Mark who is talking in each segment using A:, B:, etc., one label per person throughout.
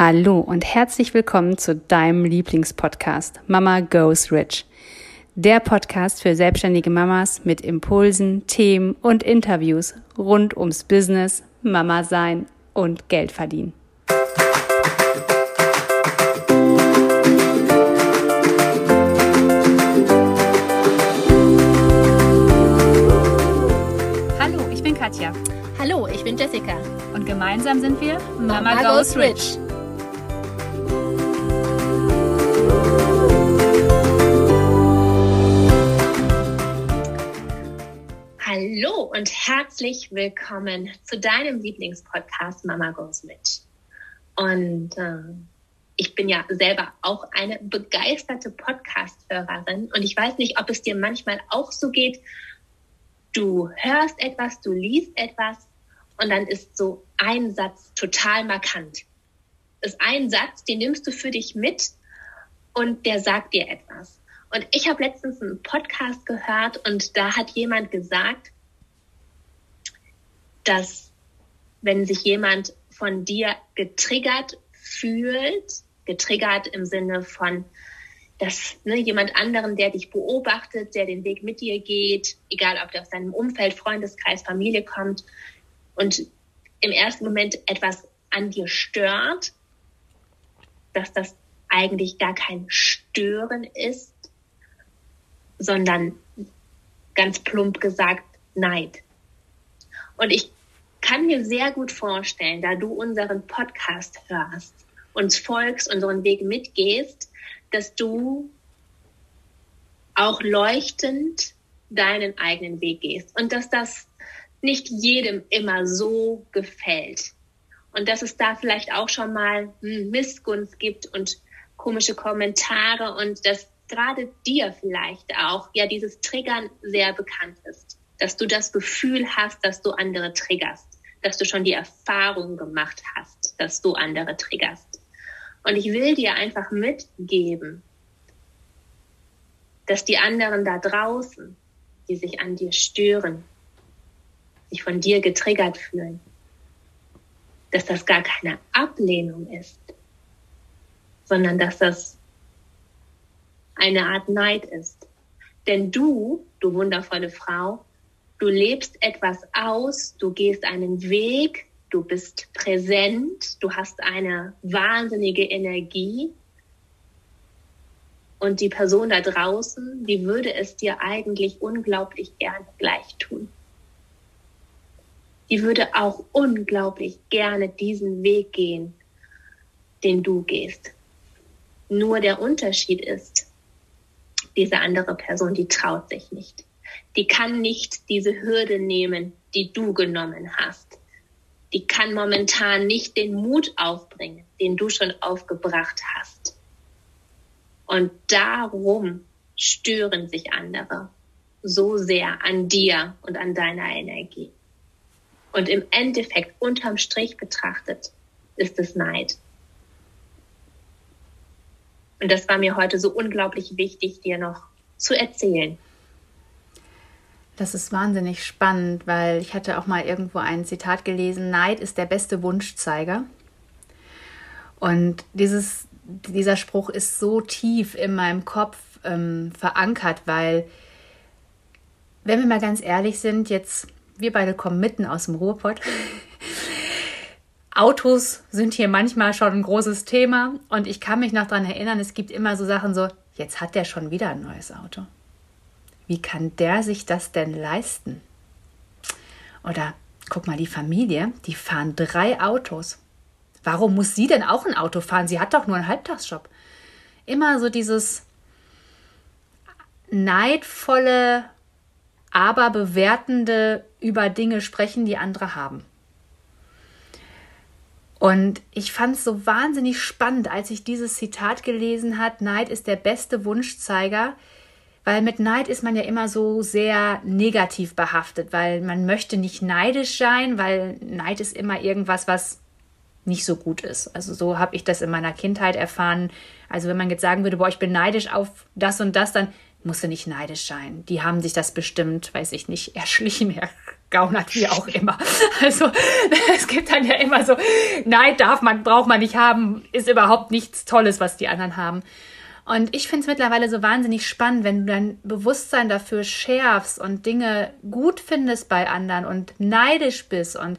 A: Hallo und herzlich willkommen zu deinem Lieblingspodcast Mama Goes Rich. Der Podcast für selbstständige Mamas mit Impulsen, Themen und Interviews rund ums Business, Mama sein und Geld verdienen. Hallo, ich bin Katja.
B: Hallo, ich bin Jessica.
A: Und gemeinsam sind wir
B: Mama, Mama Goes Rich. Hallo und herzlich willkommen zu deinem Lieblingspodcast Mama Goes Mit. Und äh, ich bin ja selber auch eine begeisterte Podcast-Hörerin und ich weiß nicht, ob es dir manchmal auch so geht. Du hörst etwas, du liest etwas und dann ist so ein Satz total markant. Ist ein Satz, den nimmst du für dich mit und der sagt dir etwas. Und ich habe letztens einen Podcast gehört und da hat jemand gesagt, dass wenn sich jemand von dir getriggert fühlt, getriggert im Sinne von, dass ne, jemand anderen, der dich beobachtet, der den Weg mit dir geht, egal ob der aus deinem Umfeld, Freundeskreis, Familie kommt und im ersten Moment etwas an dir stört, dass das eigentlich gar kein Stören ist, sondern ganz plump gesagt Neid. Und ich kann mir sehr gut vorstellen, da du unseren Podcast hörst, uns folgst, unseren Weg mitgehst, dass du auch leuchtend deinen eigenen Weg gehst und dass das nicht jedem immer so gefällt. Und dass es da vielleicht auch schon mal Missgunst gibt und komische Kommentare und dass gerade dir vielleicht auch ja dieses Triggern sehr bekannt ist, dass du das Gefühl hast, dass du andere triggerst, dass du schon die Erfahrung gemacht hast, dass du andere triggerst. Und ich will dir einfach mitgeben, dass die anderen da draußen, die sich an dir stören, sich von dir getriggert fühlen, dass das gar keine Ablehnung ist, sondern dass das eine Art Neid ist. Denn du, du wundervolle Frau, du lebst etwas aus, du gehst einen Weg, du bist präsent, du hast eine wahnsinnige Energie. Und die Person da draußen, die würde es dir eigentlich unglaublich gerne gleich tun. Die würde auch unglaublich gerne diesen Weg gehen, den du gehst. Nur der Unterschied ist, diese andere Person, die traut sich nicht. Die kann nicht diese Hürde nehmen, die du genommen hast. Die kann momentan nicht den Mut aufbringen, den du schon aufgebracht hast. Und darum stören sich andere so sehr an dir und an deiner Energie. Und im Endeffekt, unterm Strich betrachtet, ist es Neid. Und das war mir heute so unglaublich wichtig, dir noch zu erzählen.
A: Das ist wahnsinnig spannend, weil ich hatte auch mal irgendwo ein Zitat gelesen, Neid ist der beste Wunschzeiger. Und dieses, dieser Spruch ist so tief in meinem Kopf ähm, verankert, weil, wenn wir mal ganz ehrlich sind, jetzt, wir beide kommen mitten aus dem Ruhrpott. Autos sind hier manchmal schon ein großes Thema und ich kann mich noch daran erinnern, es gibt immer so Sachen so, jetzt hat der schon wieder ein neues Auto. Wie kann der sich das denn leisten? Oder guck mal, die Familie, die fahren drei Autos. Warum muss sie denn auch ein Auto fahren? Sie hat doch nur einen Halbtagsjob. Immer so dieses neidvolle, aber bewertende über Dinge sprechen, die andere haben. Und ich fand es so wahnsinnig spannend, als ich dieses Zitat gelesen hat, Neid ist der beste Wunschzeiger, weil mit Neid ist man ja immer so sehr negativ behaftet, weil man möchte nicht neidisch sein, weil Neid ist immer irgendwas, was nicht so gut ist. Also so habe ich das in meiner Kindheit erfahren. Also wenn man jetzt sagen würde, boah, ich bin neidisch auf das und das, dann musst du nicht neidisch sein. Die haben sich das bestimmt, weiß ich nicht, erschlichen, ergaunert, wie auch immer. Also es gibt dann ja immer so, Neid darf man, braucht man nicht haben, ist überhaupt nichts Tolles, was die anderen haben. Und ich finde es mittlerweile so wahnsinnig spannend, wenn du dein Bewusstsein dafür schärfst und Dinge gut findest bei anderen und neidisch bist. Und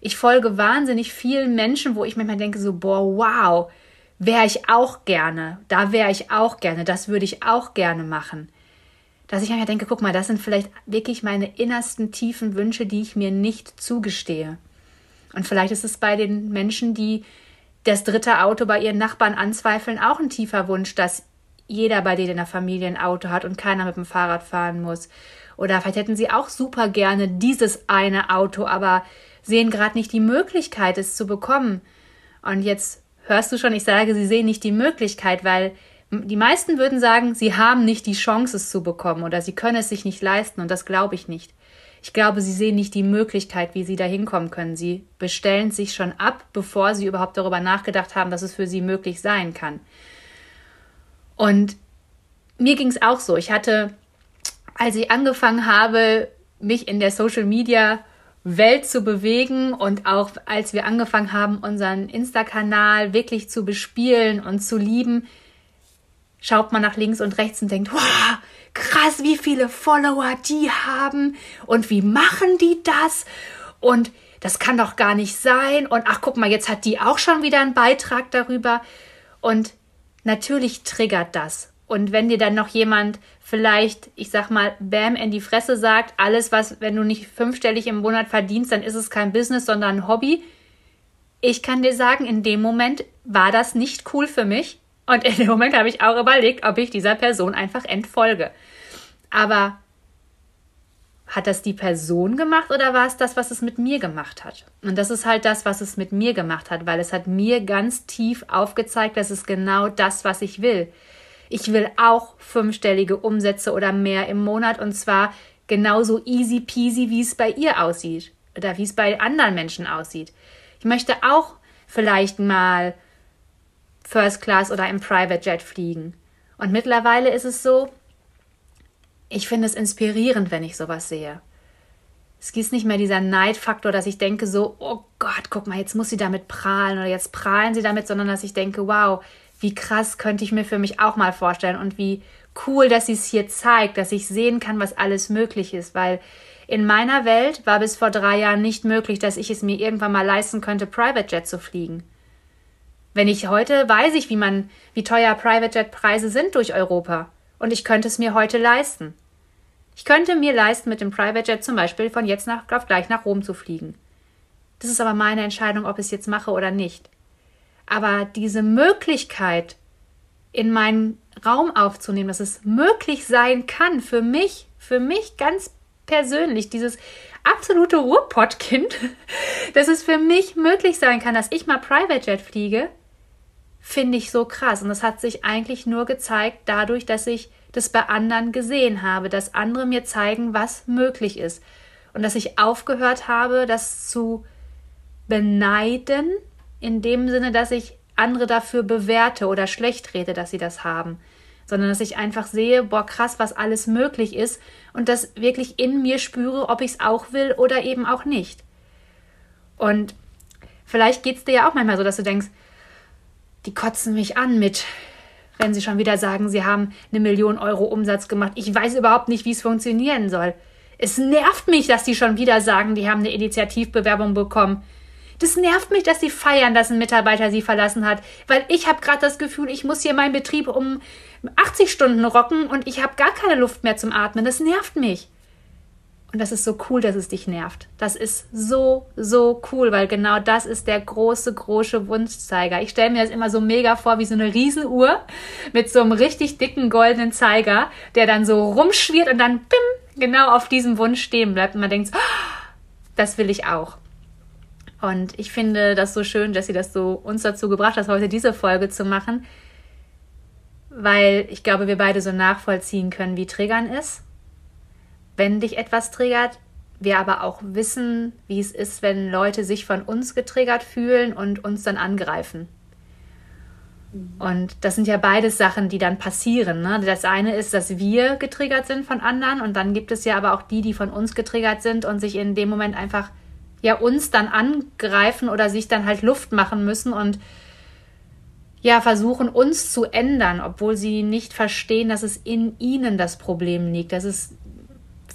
A: ich folge wahnsinnig vielen Menschen, wo ich manchmal denke, so, boah, wow, wäre ich auch gerne, da wäre ich auch gerne, das würde ich auch gerne machen. Dass ich mir denke, guck mal, das sind vielleicht wirklich meine innersten tiefen Wünsche, die ich mir nicht zugestehe. Und vielleicht ist es bei den Menschen, die das dritte Auto bei ihren Nachbarn anzweifeln, auch ein tiefer Wunsch, dass jeder bei denen in der Familie ein Auto hat und keiner mit dem Fahrrad fahren muss. Oder vielleicht hätten sie auch super gerne dieses eine Auto, aber sehen gerade nicht die Möglichkeit, es zu bekommen. Und jetzt hörst du schon, ich sage, sie sehen nicht die Möglichkeit, weil die meisten würden sagen, sie haben nicht die Chance, es zu bekommen oder sie können es sich nicht leisten und das glaube ich nicht. Ich glaube, sie sehen nicht die Möglichkeit, wie sie da hinkommen können. Sie bestellen sich schon ab, bevor sie überhaupt darüber nachgedacht haben, dass es für sie möglich sein kann. Und mir ging es auch so. Ich hatte, als ich angefangen habe, mich in der Social Media Welt zu bewegen und auch als wir angefangen haben, unseren Insta-Kanal wirklich zu bespielen und zu lieben, schaut man nach links und rechts und denkt, wow, krass, wie viele Follower die haben und wie machen die das und das kann doch gar nicht sein und ach guck mal, jetzt hat die auch schon wieder einen Beitrag darüber und natürlich triggert das. Und wenn dir dann noch jemand vielleicht, ich sag mal, Bam in die Fresse sagt, alles, was, wenn du nicht fünfstellig im Monat verdienst, dann ist es kein Business, sondern ein Hobby. Ich kann dir sagen, in dem Moment war das nicht cool für mich. Und in dem Moment habe ich auch überlegt, ob ich dieser Person einfach entfolge. Aber hat das die Person gemacht oder war es das, was es mit mir gemacht hat? Und das ist halt das, was es mit mir gemacht hat, weil es hat mir ganz tief aufgezeigt, dass es genau das, was ich will. Ich will auch fünfstellige Umsätze oder mehr im Monat und zwar genauso easy peasy, wie es bei ihr aussieht oder wie es bei anderen Menschen aussieht. Ich möchte auch vielleicht mal First Class oder im Private Jet fliegen. Und mittlerweile ist es so, ich finde es inspirierend, wenn ich sowas sehe. Es gibt nicht mehr dieser Neidfaktor, dass ich denke so, oh Gott, guck mal, jetzt muss sie damit prahlen oder jetzt prahlen sie damit, sondern dass ich denke, wow, wie krass könnte ich mir für mich auch mal vorstellen und wie cool, dass sie es hier zeigt, dass ich sehen kann, was alles möglich ist, weil in meiner Welt war bis vor drei Jahren nicht möglich, dass ich es mir irgendwann mal leisten könnte, Private Jet zu fliegen. Wenn ich heute weiß ich, wie man, wie teuer Private Jet Preise sind durch Europa. Und ich könnte es mir heute leisten. Ich könnte mir leisten, mit dem Private Jet zum Beispiel von jetzt nach, auf gleich nach Rom zu fliegen. Das ist aber meine Entscheidung, ob ich es jetzt mache oder nicht. Aber diese Möglichkeit in meinen Raum aufzunehmen, dass es möglich sein kann für mich, für mich ganz persönlich, dieses absolute Ruhrpottkind, dass es für mich möglich sein kann, dass ich mal Private Jet fliege, finde ich so krass. Und das hat sich eigentlich nur gezeigt dadurch, dass ich das bei anderen gesehen habe, dass andere mir zeigen, was möglich ist. Und dass ich aufgehört habe, das zu beneiden, in dem Sinne, dass ich andere dafür bewerte oder schlecht rede, dass sie das haben, sondern dass ich einfach sehe, boah, krass, was alles möglich ist und das wirklich in mir spüre, ob ich es auch will oder eben auch nicht. Und vielleicht geht es dir ja auch manchmal so, dass du denkst, die kotzen mich an mit, wenn sie schon wieder sagen, sie haben eine Million Euro Umsatz gemacht. Ich weiß überhaupt nicht, wie es funktionieren soll. Es nervt mich, dass die schon wieder sagen, die haben eine Initiativbewerbung bekommen. Das nervt mich, dass sie feiern, dass ein Mitarbeiter sie verlassen hat, weil ich habe gerade das Gefühl, ich muss hier meinen Betrieb um 80 Stunden rocken und ich habe gar keine Luft mehr zum Atmen. Das nervt mich. Und das ist so cool, dass es dich nervt. Das ist so, so cool, weil genau das ist der große, große Wunschzeiger. Ich stelle mir das immer so mega vor, wie so eine Riesenuhr mit so einem richtig dicken goldenen Zeiger, der dann so rumschwirrt und dann bim, genau auf diesem Wunsch stehen bleibt. Und man denkt, oh, das will ich auch. Und ich finde das so schön, dass sie das so uns dazu gebracht hat, heute diese Folge zu machen, weil ich glaube, wir beide so nachvollziehen können, wie Triggern ist wenn dich etwas triggert, wir aber auch wissen, wie es ist, wenn Leute sich von uns getriggert fühlen und uns dann angreifen. Und das sind ja beides Sachen, die dann passieren. Ne? Das eine ist, dass wir getriggert sind von anderen und dann gibt es ja aber auch die, die von uns getriggert sind und sich in dem Moment einfach ja uns dann angreifen oder sich dann halt Luft machen müssen und ja versuchen uns zu ändern, obwohl sie nicht verstehen, dass es in ihnen das Problem liegt. Das ist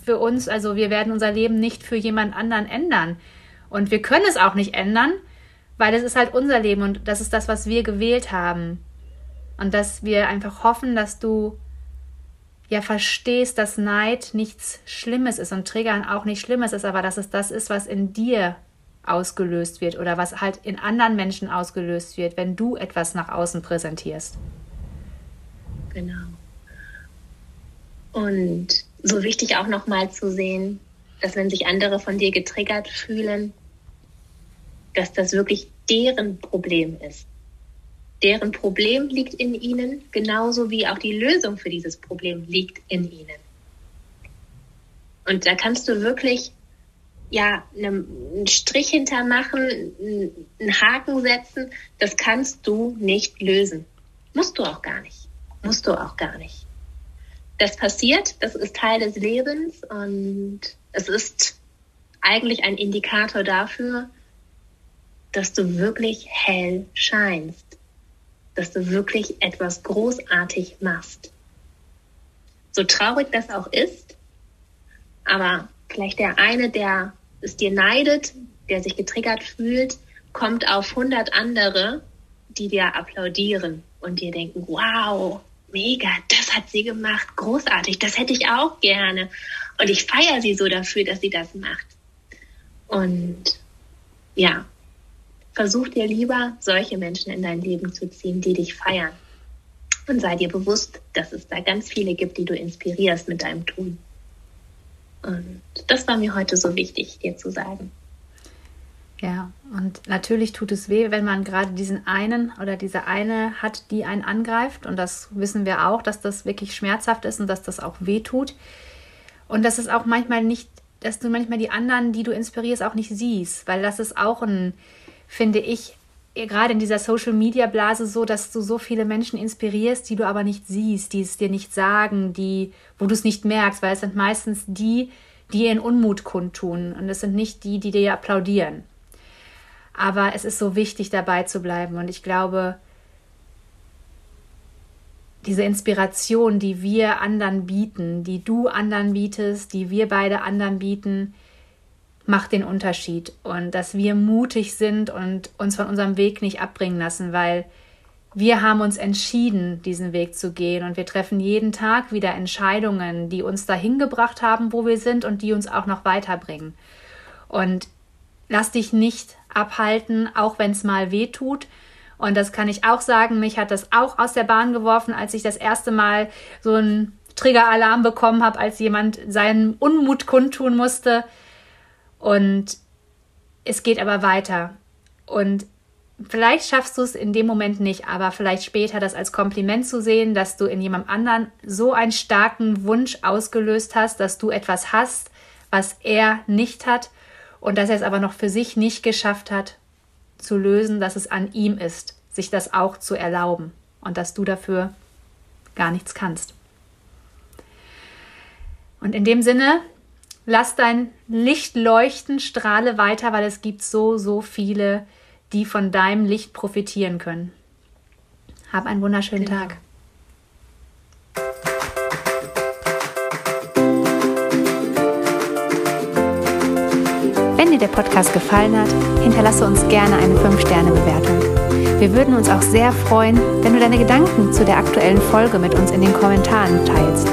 A: für uns, also wir werden unser Leben nicht für jemand anderen ändern und wir können es auch nicht ändern, weil es ist halt unser Leben und das ist das, was wir gewählt haben. Und dass wir einfach hoffen, dass du ja verstehst, dass Neid nichts Schlimmes ist und Triggern auch nicht Schlimmes ist, aber dass es das ist, was in dir ausgelöst wird oder was halt in anderen Menschen ausgelöst wird, wenn du etwas nach außen präsentierst.
B: Genau. Und so wichtig auch nochmal zu sehen, dass wenn sich andere von dir getriggert fühlen, dass das wirklich deren Problem ist. Deren Problem liegt in ihnen, genauso wie auch die Lösung für dieses Problem liegt in ihnen. Und da kannst du wirklich ja einen Strich hintermachen, einen Haken setzen. Das kannst du nicht lösen. Musst du auch gar nicht. Musst du auch gar nicht. Das passiert, das ist Teil des Lebens und es ist eigentlich ein Indikator dafür, dass du wirklich hell scheinst, dass du wirklich etwas großartig machst. So traurig das auch ist, aber vielleicht der eine, der es dir neidet, der sich getriggert fühlt, kommt auf 100 andere, die dir applaudieren und dir denken, wow, mega, das hat sie gemacht, großartig, das hätte ich auch gerne. Und ich feiere sie so dafür, dass sie das macht. Und ja, Versuch dir lieber solche Menschen in dein Leben zu ziehen, die dich feiern. Und sei dir bewusst, dass es da ganz viele gibt, die du inspirierst mit deinem Tun. Und das war mir heute so wichtig, dir zu sagen.
A: Ja, und natürlich tut es weh, wenn man gerade diesen einen oder diese eine hat, die einen angreift. Und das wissen wir auch, dass das wirklich schmerzhaft ist und dass das auch weh tut. Und dass es auch manchmal nicht, dass du manchmal die anderen, die du inspirierst, auch nicht siehst, weil das ist auch ein, finde ich, gerade in dieser Social Media Blase so, dass du so viele Menschen inspirierst, die du aber nicht siehst, die es dir nicht sagen, die, wo du es nicht merkst, weil es sind meistens die, die ihren Unmut kundtun und es sind nicht die, die dir applaudieren. Aber es ist so wichtig, dabei zu bleiben. Und ich glaube, diese Inspiration, die wir anderen bieten, die du anderen bietest, die wir beide anderen bieten, macht den Unterschied. Und dass wir mutig sind und uns von unserem Weg nicht abbringen lassen, weil wir haben uns entschieden, diesen Weg zu gehen. Und wir treffen jeden Tag wieder Entscheidungen, die uns dahin gebracht haben, wo wir sind und die uns auch noch weiterbringen. Und lass dich nicht abhalten, auch wenn es mal weh tut. Und das kann ich auch sagen, mich hat das auch aus der Bahn geworfen, als ich das erste Mal so einen Triggeralarm bekommen habe, als jemand seinen Unmut kundtun musste und es geht aber weiter. Und vielleicht schaffst du es in dem Moment nicht, aber vielleicht später das als Kompliment zu sehen, dass du in jemand anderen so einen starken Wunsch ausgelöst hast, dass du etwas hast, was er nicht hat und dass er es aber noch für sich nicht geschafft hat zu lösen, dass es an ihm ist, sich das auch zu erlauben und dass du dafür gar nichts kannst. Und in dem Sinne Lass dein Licht leuchten, strahle weiter, weil es gibt so, so viele, die von deinem Licht profitieren können. Hab einen wunderschönen genau. Tag. Dir der Podcast gefallen hat, hinterlasse uns gerne eine 5-Sterne-Bewertung. Wir würden uns auch sehr freuen, wenn du deine Gedanken zu der aktuellen Folge mit uns in den Kommentaren teilst.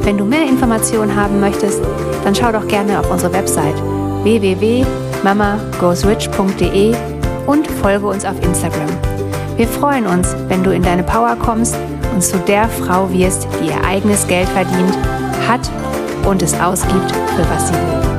A: Wenn du mehr Informationen haben möchtest, dann schau doch gerne auf unsere Website www.mamagoesrich.de und folge uns auf Instagram. Wir freuen uns, wenn du in deine Power kommst und zu der Frau wirst, die ihr eigenes Geld verdient, hat und es ausgibt, für was sie will.